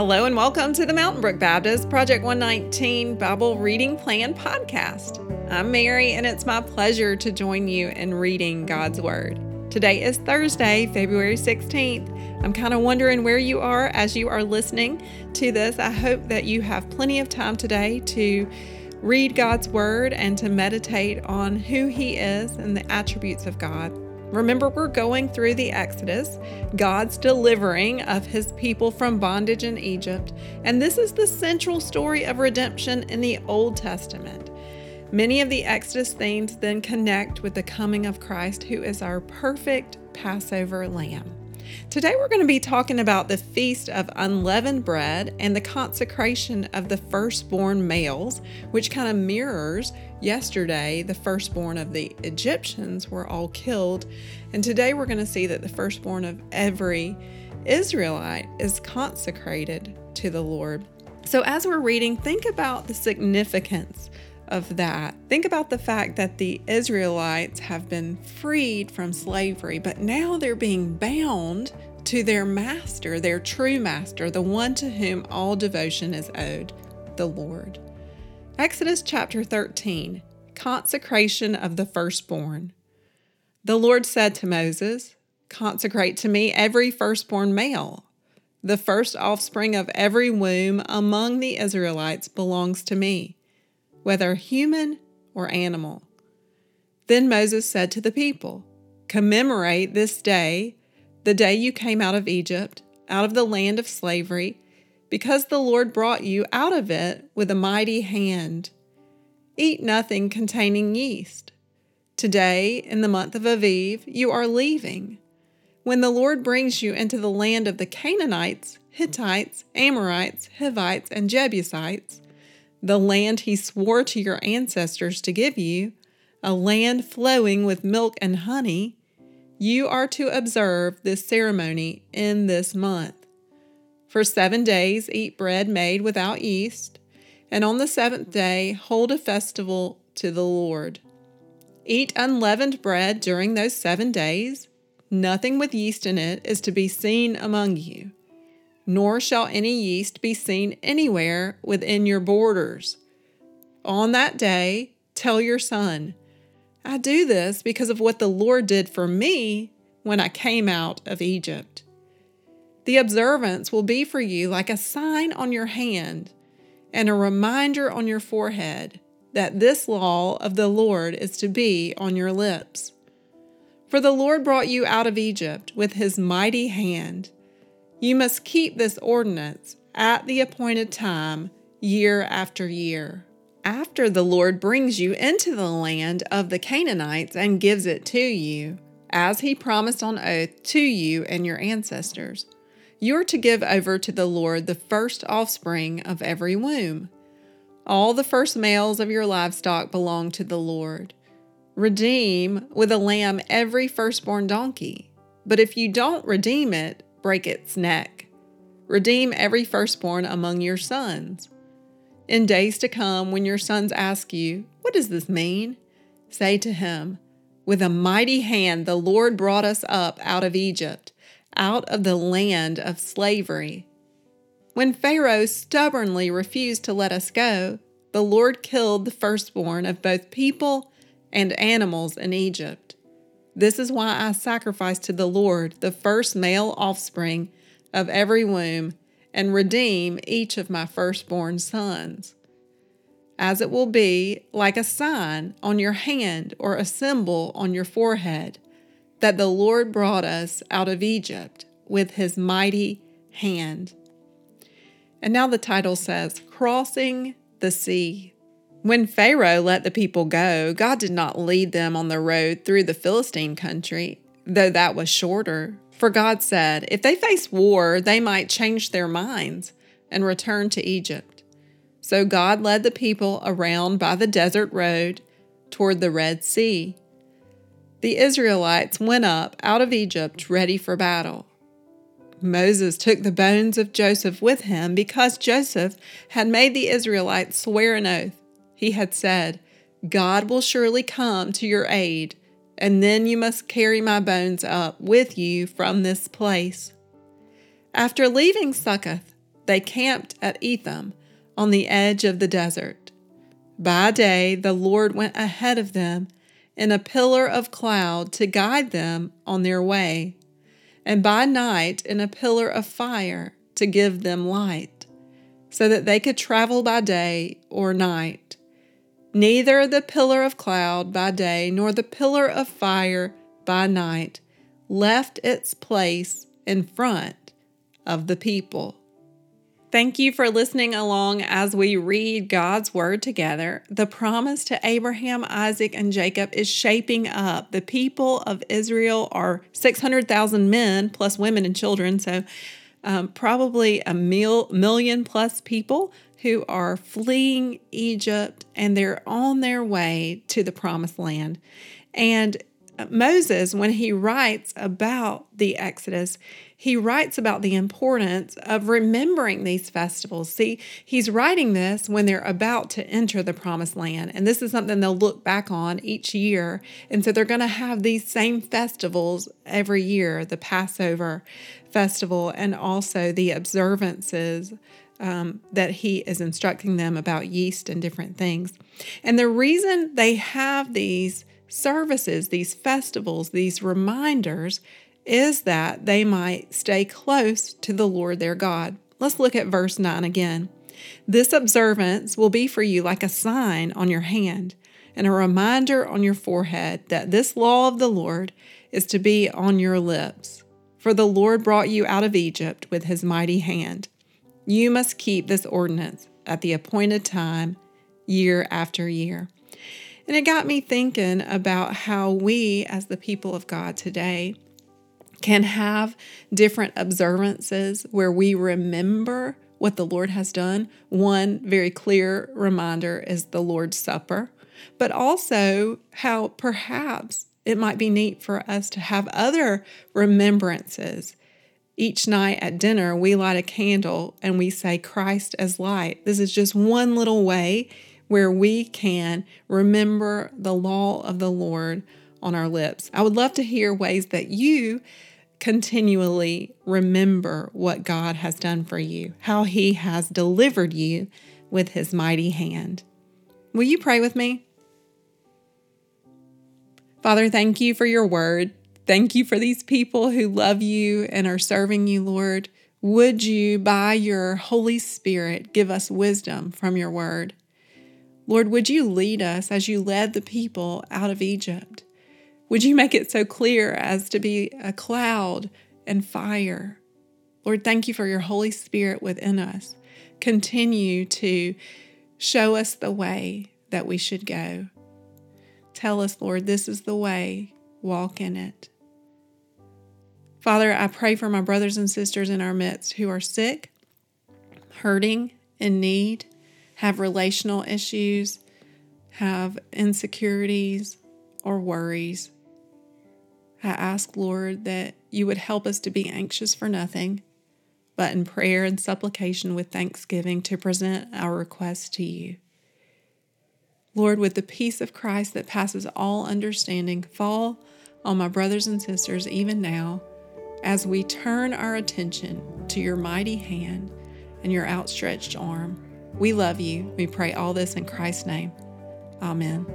Hello and welcome to the Mountain Brook Baptist Project 119 Bible Reading Plan podcast. I'm Mary and it's my pleasure to join you in reading God's Word. Today is Thursday, February 16th. I'm kind of wondering where you are as you are listening to this. I hope that you have plenty of time today to read God's Word and to meditate on who He is and the attributes of God. Remember, we're going through the Exodus, God's delivering of his people from bondage in Egypt, and this is the central story of redemption in the Old Testament. Many of the Exodus themes then connect with the coming of Christ, who is our perfect Passover lamb. Today, we're going to be talking about the Feast of Unleavened Bread and the consecration of the firstborn males, which kind of mirrors yesterday the firstborn of the Egyptians were all killed. And today, we're going to see that the firstborn of every Israelite is consecrated to the Lord. So, as we're reading, think about the significance of that. Think about the fact that the Israelites have been freed from slavery, but now they're being bound to their master, their true master, the one to whom all devotion is owed, the Lord. Exodus chapter 13 Consecration of the Firstborn. The Lord said to Moses, Consecrate to me every firstborn male. The first offspring of every womb among the Israelites belongs to me whether human or animal. Then Moses said to the people, Commemorate this day, the day you came out of Egypt, out of the land of slavery, because the Lord brought you out of it with a mighty hand. Eat nothing containing yeast. Today, in the month of Aviv, you are leaving. When the Lord brings you into the land of the Canaanites, Hittites, Amorites, Hivites, and Jebusites, the land he swore to your ancestors to give you, a land flowing with milk and honey, you are to observe this ceremony in this month. For seven days eat bread made without yeast, and on the seventh day hold a festival to the Lord. Eat unleavened bread during those seven days. Nothing with yeast in it is to be seen among you nor shall any yeast be seen anywhere within your borders. On that day, tell your son, I do this because of what the Lord did for me when I came out of Egypt. The observance will be for you like a sign on your hand and a reminder on your forehead that this law of the Lord is to be on your lips. For the Lord brought you out of Egypt with his mighty hand you must keep this ordinance at the appointed time, year after year. After the Lord brings you into the land of the Canaanites and gives it to you, as he promised on oath to you and your ancestors, you are to give over to the Lord the first offspring of every womb. All the first males of your livestock belong to the Lord. Redeem with a lamb every firstborn donkey. But if you don't redeem it, break its neck. Redeem every firstborn among your sons. In days to come, when your sons ask you, What does this mean? say to him, With a mighty hand the Lord brought us up out of Egypt, out of the land of slavery. When Pharaoh stubbornly refused to let us go, the Lord killed the firstborn of both people and animals in Egypt. This is why I sacrifice to the Lord the first male offspring of every womb and redeem each of my firstborn sons. As it will be like a sign on your hand or a symbol on your forehead that the Lord brought us out of Egypt with his mighty hand. And now the title says, Crossing the Sea. When Pharaoh let the people go, God did not lead them on the road through the Philistine country, though that was shorter. For God said, if they face war, they might change their minds and return to Egypt. So God led the people around by the desert road toward the Red Sea. The Israelites went up out of Egypt ready for battle. Moses took the bones of Joseph with him because Joseph had made the Israelites swear an oath he had said, God will surely come to your aid, and then you must carry my bones up with you from this place. After leaving Succoth, they camped at Etham on the edge of the desert. By day, the Lord went ahead of them in a pillar of cloud to guide them on their way, and by night in a pillar of fire to give them light, so that they could travel by day or night. Neither the pillar of cloud by day nor the pillar of fire by night left its place in front of the people. Thank you for listening along as we read God's Word together. The promise to Abraham, Isaac, and Jacob is shaping up. The people of Israel are 600,000 men plus women and children, so um, probably a mil- million plus people who are fleeing Egypt and they're on their way to the promised land. And Moses, when he writes about the Exodus, he writes about the importance of remembering these festivals. See, he's writing this when they're about to enter the promised land. And this is something they'll look back on each year. And so they're going to have these same festivals every year the Passover festival and also the observances. Um, that he is instructing them about yeast and different things. And the reason they have these services, these festivals, these reminders is that they might stay close to the Lord their God. Let's look at verse 9 again. This observance will be for you like a sign on your hand and a reminder on your forehead that this law of the Lord is to be on your lips. For the Lord brought you out of Egypt with his mighty hand. You must keep this ordinance at the appointed time, year after year. And it got me thinking about how we, as the people of God today, can have different observances where we remember what the Lord has done. One very clear reminder is the Lord's Supper, but also how perhaps it might be neat for us to have other remembrances. Each night at dinner, we light a candle and we say, Christ as light. This is just one little way where we can remember the law of the Lord on our lips. I would love to hear ways that you continually remember what God has done for you, how He has delivered you with His mighty hand. Will you pray with me? Father, thank you for your word. Thank you for these people who love you and are serving you, Lord. Would you, by your Holy Spirit, give us wisdom from your word? Lord, would you lead us as you led the people out of Egypt? Would you make it so clear as to be a cloud and fire? Lord, thank you for your Holy Spirit within us. Continue to show us the way that we should go. Tell us, Lord, this is the way, walk in it. Father, I pray for my brothers and sisters in our midst who are sick, hurting, in need, have relational issues, have insecurities or worries. I ask, Lord, that you would help us to be anxious for nothing, but in prayer and supplication with thanksgiving to present our requests to you. Lord, with the peace of Christ that passes all understanding, fall on my brothers and sisters even now as we turn our attention to your mighty hand and your outstretched arm. We love you. We pray all this in Christ's name. Amen.